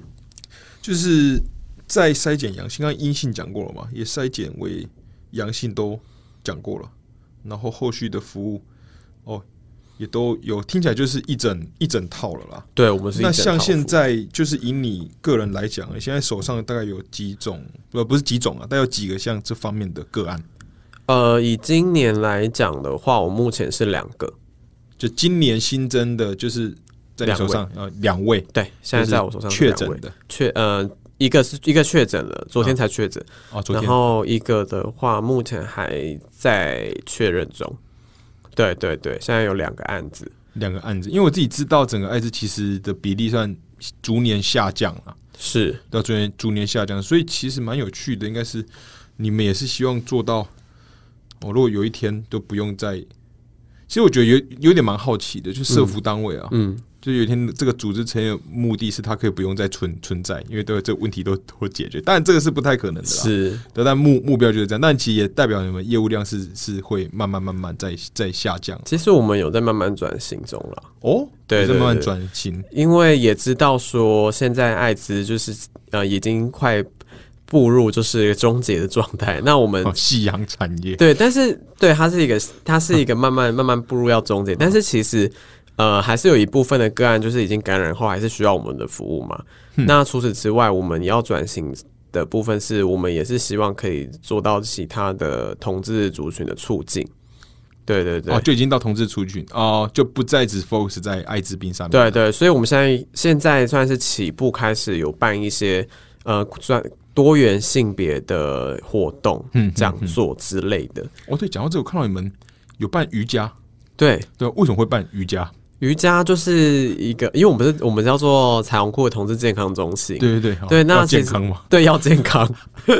就是在筛检阳性，刚刚阴性讲过了嘛，也筛检为阳性都讲过了，然后后续的服务哦也都有，听起来就是一整一整套了啦。对，我们是一那像现在就是以你个人来讲，现在手上大概有几种，呃不是几种啊，大概有几个像这方面的个案。呃，以今年来讲的话，我目前是两个，就今年新增的，就是在你两位。手上呃两位，对，现在在我手上确诊的。确呃，一个是一个确诊了，昨天才确诊，然后一个的话目前还在确认中。对对对，现在有两个案子，两个案子，因为我自己知道整个艾滋其实的比例算逐年下降了，是。到逐年逐年下降，所以其实蛮有趣的，应该是你们也是希望做到，哦，如果有一天都不用再，其实我觉得有有点蛮好奇的，就社服单位啊，嗯，就有一天这个组织成员目的是它可以不用再存存在，因为都有这个问题都都解决，但这个是不太可能的啦，是，但目目标就是这样，但其实也代表你们业务量是是会慢慢慢慢在在下降。其实我们有在慢慢转型中了。哦，对在慢慢转型？因为也知道说现在艾滋就是呃已经快步入就是终结的状态，(laughs) 那我们哦，夕阳产业。对，但是对它是一个，它是一个慢慢慢慢步入要终结，但是其实呃还是有一部分的个案就是已经感染后还是需要我们的服务嘛。那除此之外，我们要转型的部分是我们也是希望可以做到其他的同志族群的促进。对对对。哦，就已经到同志族群哦，就不再只 focus 在艾滋病上面。对对，所以我们现在现在算是起步开始有办一些呃专多元性别的活动、嗯讲座之类的。哦，对，讲到这，我看到你们有办瑜伽，对，对，为什么会办瑜伽？瑜伽就是一个，因为我们是我们叫做彩虹库的同志健康中心，对对对，哦对那要健康嘛，对要健康，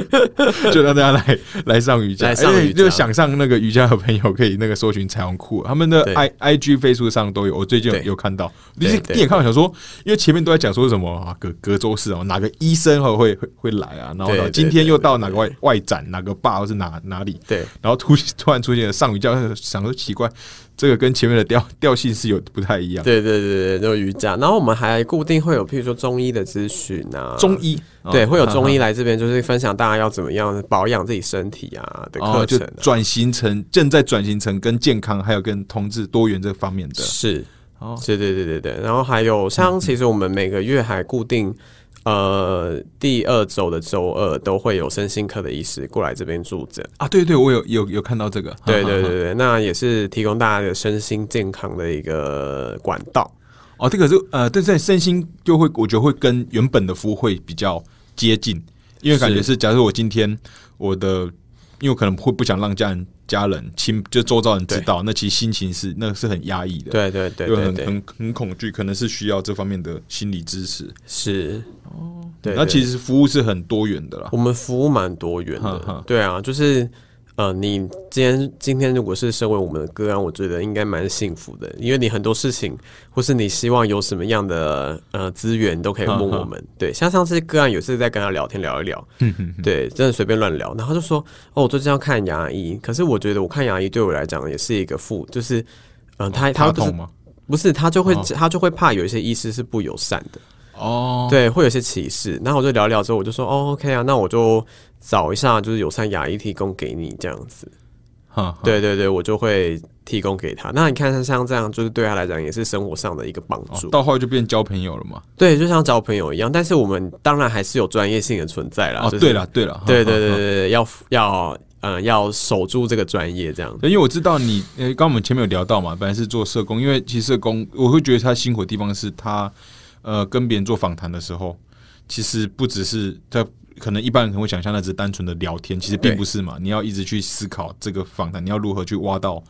(laughs) 就让大家来来上瑜伽，来上瑜伽。就想上那个瑜伽的朋友可以那个搜寻彩虹裤，他们的 i i g Facebook 上都有，我最近有有看到，就是你也看到想说，因为前面都在讲说什么啊，隔隔周四哦，哪个医生会会会会来啊，然后今天又到哪个外外展，哪个坝或是哪哪里，对。然后突突然出现了上瑜伽，想说奇怪，这个跟前面的调 (laughs) 调性是有不太一样。对对对对，就瑜伽。然后我们还固定会有，譬如说中医的咨询啊，中医对，会有中医来这边，就是分享大家要怎么样保养自己身体啊的，课程、啊。转型成正在转型成跟健康还有跟同志多元这方面的是，哦对对对对对。然后还有像，其实我们每个月还固定。呃，第二周的周二都会有身心科的医师过来这边住诊。啊，对对，我有有有看到这个，(laughs) 对对哈哈对对，那也是提供大家的身心健康的一个管道。哦，这个是呃，对在身心就会，我觉得会跟原本的服务会比较接近，因为感觉是是，假如我今天我的，因为我可能会不想让家人、家人亲，就周遭人知道，那其实心情是那个是很压抑的，，对对对又很很很恐惧，可能是需要这方面的心理支持。是哦，对。那其实服务是很多元的啦。我们服务蛮多元的，对啊，就是呃，你今天今天如果是身为我们的个案，我觉得应该蛮幸福的，因为你很多事情，或是你希望有什么样的呃资源，你都可以问我们。对，像上次个案有次在跟他聊天聊一聊，对，真的随便乱聊，然后就说哦，我最近要看牙医，可是我觉得我看牙医对我来讲也是一个负，就是嗯、呃，他他不是怕痛吗？不是他就会、哦他就会怕有一些医师是不友善的。哦，对，会有些歧视。然后我就聊聊之后，我就说，哦，OK 啊，那我就找一下，就是友善牙医提供给你这样子。哈，哈，对对对，我就会提供给他。那你看像这样，就是对他来讲也是生活上的一个帮助。哦到后来就变交朋友了嘛。对，就像交朋友一样，但是我们当然还是有专业性的存在啦。哦，就是对了，对了，对对对对对，要要嗯要守住这个专业，这样对因为我知道你，刚我们前面有聊到嘛，本来是做社工，因为其实社工我会觉得他辛苦的地方是他，呃，跟别人做访谈的时候，其实不只是在可能一般人可能会想象那只是单纯的聊天，其实并不是嘛，你要一直去思考这个访谈，你要如何去挖到，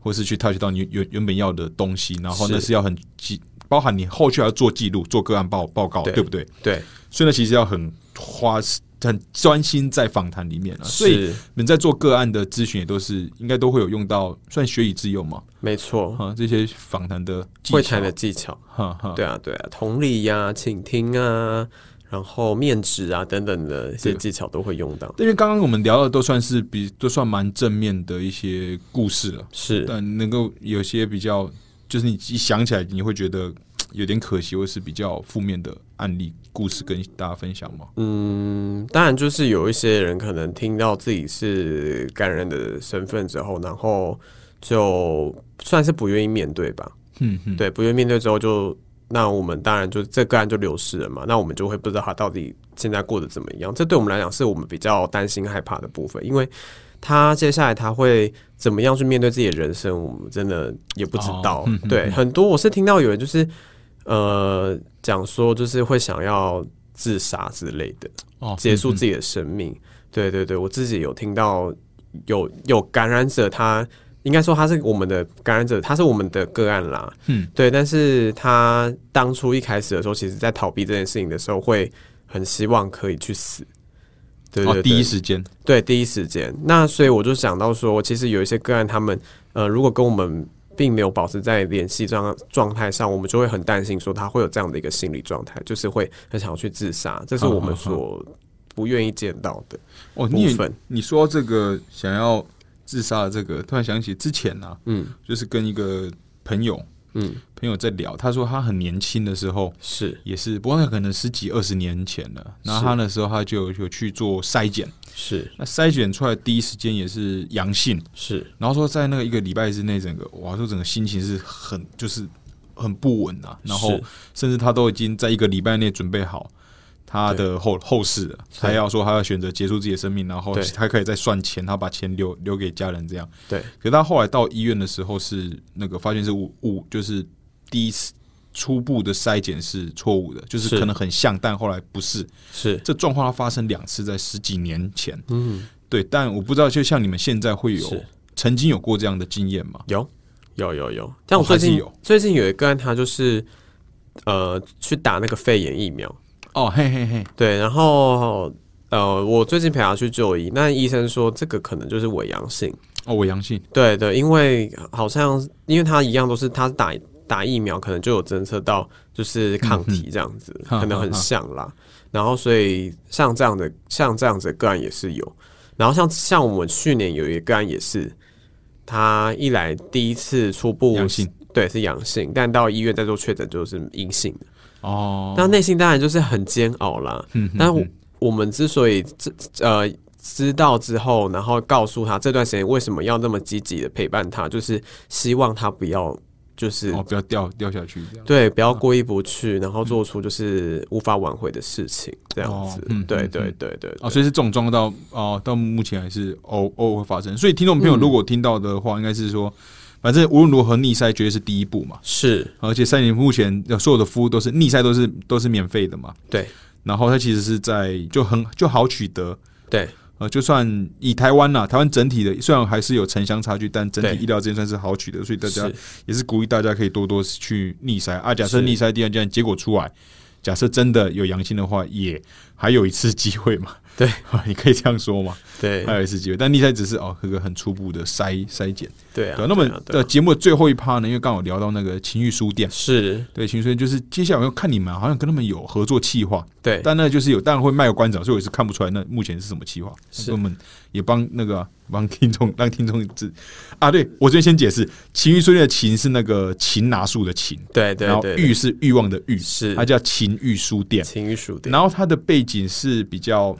或是去 touch 到你原原本要的东西，然后那是。要很记，包含你后续还要做记录、做个案报报告，对对不对？对，所以呢，其实要很花很专心在访谈里面啊，所以是你在做个案的咨询也都是应该都会有用到，算学以致用嘛，没错，哈，这些访谈的会谈的，技巧，哈哈，对啊对啊，同理呀、倾听啊，然后面质啊等等的一些技巧都会用到。因为刚刚我们聊的都算是比都算蛮正面的一些故事了，是。但能够有些比较，就是你一想起来你会觉得有点可惜，或是比较负面的案例故事跟大家分享吗？嗯，当然就是有一些人可能听到自己是感染的身份之后，然后就算是不愿意面对吧。嗯嗯，对，不愿意面对之后就，那我们当然就这个案就流失了嘛。那我们就会不知道他到底现在过得怎么样。这对我们来讲是我们比较担心害怕的部分，因为他接下来他会怎么样去面对自己的人生，我们真的也不知道。对，嗯很多我是听到有人就是呃讲说，就是会想要自杀之类的。哦，嗯结束自己的生命。对对对，我自己有听到有有感染者他，应该说他是我们的感染者，他是我们的个案啦。嗯，对，但是他当初一开始的时候，其实在逃避这件事情的时候，会很希望可以去死。对对哦，对，第一时间，对第一时间。那所以我就想到说，其实有一些个案，他们呃，如果跟我们并没有保持在联系状状态上，我们就会很担心说他会有这样的一个心理状态，就是会很想要去自杀，这是我们所不愿意见到的哦，你。你说这个想要自杀的这个，突然想起之前啊，嗯就是跟一个朋友嗯，朋友在聊，他说他很年轻的时候是也是，不过那可能十几二十年前了。然后他那时候他就有去做筛检，是。那筛选出来第一时间也是阳性，是。然后说在那个一个礼拜之内，整个哇，说整个心情是很就是很不稳啊，然后甚至他都已经在一个礼拜内准备好他的后后事了，他要说他要选择结束自己的生命，然后对。他可以再算钱，他把钱留留给家人这样。对。可是他后来到医院的时候是那个发现是误误，就是第一次初步的筛检是错误的，就是是可能很像，但后来不是。是，这状况它发生两次，在十几年前。嗯，对，但我不知道，就像你们现在会有曾经有过这样的经验吗？有有有有。但我最近、是有最近有一个案，他就是呃去打那个肺炎疫苗，哦，嘿嘿嘿，对，然后呃我最近陪他去就医，那医生说这个可能就是伪阳性。哦，伪阳性，对对，因为好像因为他一样都是他打打疫苗，可能就有侦测到就是抗体这样子，嗯可能很像啦。然后所以像这样的像这样子的个案也是有，然后像像我们去年有一个个案也是，他一来第一次初步阳性，对是阳性，但到医院再做确诊就是阴性的，哦，那内心当然就是很煎熬啦。嗯哼。但我们之所以知呃知道之后，然后告诉他这段时间为什么要那么积极的陪伴他，就是希望他不要就是、哦，不要掉掉下去。对不要过意不去，然后做出就是无法挽回的事情，这样子。哦嗯对对对对哦，所以是这种状况到哦，到目前还是偶偶尔会发生。所以听众朋友嗯如果听到的话，应该是说，反正无论如何逆塞绝对是第一步嘛。是，而且三年目前的所有的服务都是逆塞都是都是免费的嘛。对然后它其实是在就很就好取得，对呃，就算以台湾呐，台湾整体的虽然还是有城乡差距，但整体医疗资源算是好取得，所以大家也是鼓励大家可以多多去逆筛啊。假设是逆筛第二阶段结果出来，假设真的有阳性的话，也还有一次机会嘛。对，(laughs) 你可以这样说嘛，对还有一次机会。但逆筛只是哦，这个很初步的筛筛检。对啊对，。那么的节目的最后一趴呢，因为刚好聊到那个情欲书店，是对情欲书店就是接下来我要看你们好像跟他们有合作企划，对但那就是有当然会卖个关子，所以我也是看不出来那目前是什么企划。是我们也帮那个啊帮听众让听众知啊，对我这边先解释，情欲书店的情是那个擒拿术的擒，然后对对对，欲是欲望的欲，是它叫情欲书店。情欲书店，然后它的背景是比较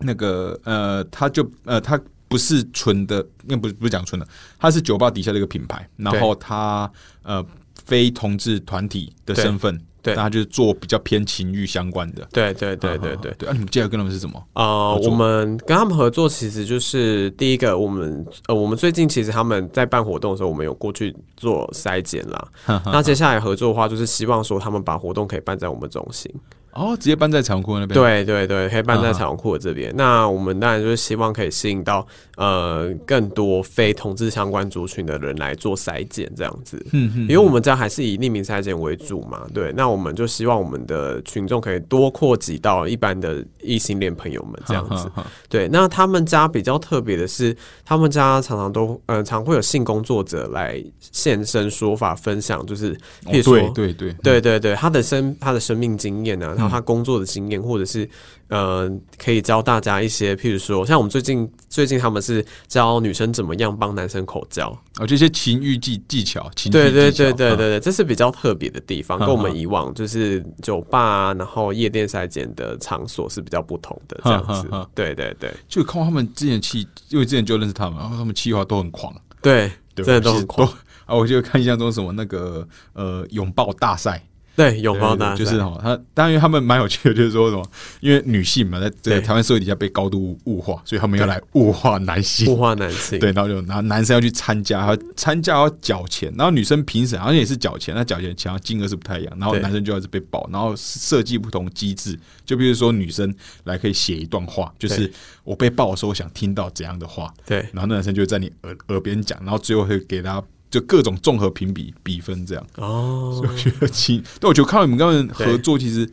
那个呃，它就呃，它不是纯的，应该不是不是讲纯的，它是酒吧底下的一个品牌，然后它呃非同志团体的身份。对那他就是做比较偏情欲相关的。对对对对对。对，啊，你们接下来跟他们是什么？呃，我们跟他们合作，其实就是第一个，我们呃，我们最近其实他们在办活动的时候，我们有过去做筛检啦。(laughs) 那接下来合作的话，就是希望说他们把活动可以办在我们中心。哦，直接搬在彩虹库那边。，对对对，可以搬在啊彩虹库的这边。那我们当然就是希望可以吸引到呃更多非同志相关族群的人来做筛检，这样子。嗯嗯因为我们这样还是以匿名筛检为主嘛，对。那我们就希望我们的群众可以多扩及到一般的异性恋朋友们这样子。子。对，那他们家比较特别的是，他们家常常都呃常会有性工作者来现身说法分享，就是哦譬如说。对对对对对对，他的生他的生命经验啊，然后他工作的经验，或者是呃，可以教大家一些，譬如说，像我们最近最近他们是教女生怎么样帮男生口交，哦，这些情欲技技巧，情欲对对技巧嗯对对对对，这是比较特别的地方，嗯跟我们以往就是酒吧啊，然后夜店筛检的场所是比较不同的这样子。嗯嗯嗯。对对对。就看他们之前气，因为之前就认识他们，然后他们气话都很狂，对，真的都很狂。啊，我就看印象中什么那个呃拥抱大赛，对，拥抱大赛对对对就是哈，他当然他们蛮有趣的，(laughs) 就是说什么，因为女性嘛，在这个对台湾社会底下被高度物化，所以他们要来物化男性物。化男性。(laughs) 对，然后就然后男生要去参加，还要参加要缴钱，然后女生评审好像也是缴钱，那缴钱钱金额是不太一样，然后男生就要是被爆，然后设计不同机制，就比如说女生来可以写一段话，就是我被爆的时候我想听到怎样的话，对然后那男生就在你耳耳边讲，然后最后会给他就各种综合评比比分这样。哦，我觉得其，但我觉得看到你们跟他们合作，其实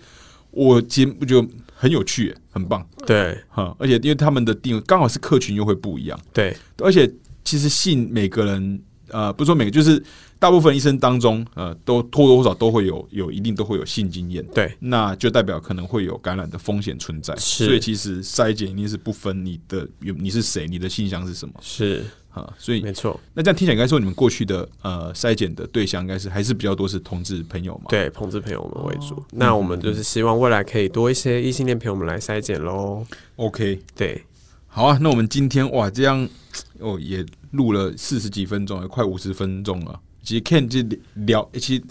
我其实我觉得很有趣，很棒对哈。而且因为他们的定位刚好是客群又会不一样，对而且其实信每个人呃，不是说每个，就是大部分医生当中呃，都或多或少都会有有一定都会有性经验。对那就代表可能会有感染的风险存在，是所以其实筛检一定是不分你的你是谁，你的性向是什么是啊，所以没错。那这样听起来，应该说你们过去的呃筛检的对象，应该是还是比较多是同志朋友嘛？对，同志朋友们为哦主。那我们就是希望未来可以多一些异性恋朋友们来筛检喽。，OK，对，好啊。那我们今天哇，这样哦也录了四十几分钟，也快五十分钟了。其实 Ken 就聊，其实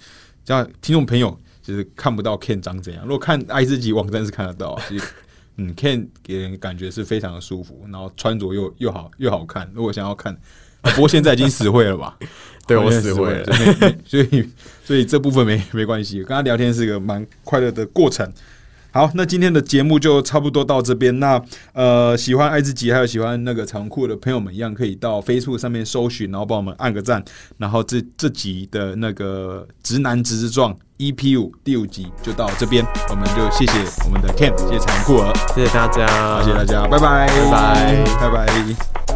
这样听众朋友其实看不到 Ken 长怎样，如果看爱自己网站是看得到啊。(laughs) 其实嗯，Ken 给人感觉是非常的舒服，然后穿着又又好又好看。如果想要看，啊不过现在已经死会了吧？(laughs) 对我死会了。所以所以所以这部分没没关系，跟他聊天是一个蛮快乐的过程。好，那今天的节目就差不多到这边。那呃，喜欢爱自己还有喜欢那个长裤的朋友们，一样可以到 Facebook 上面搜寻，然后帮我们按个赞。然后这这集的那个直男直直撞 EP 五第五集就到这边，我们就谢谢我们的 Ken，谢谢长裤儿，谢谢大家，谢谢大家，拜拜，拜拜拜拜。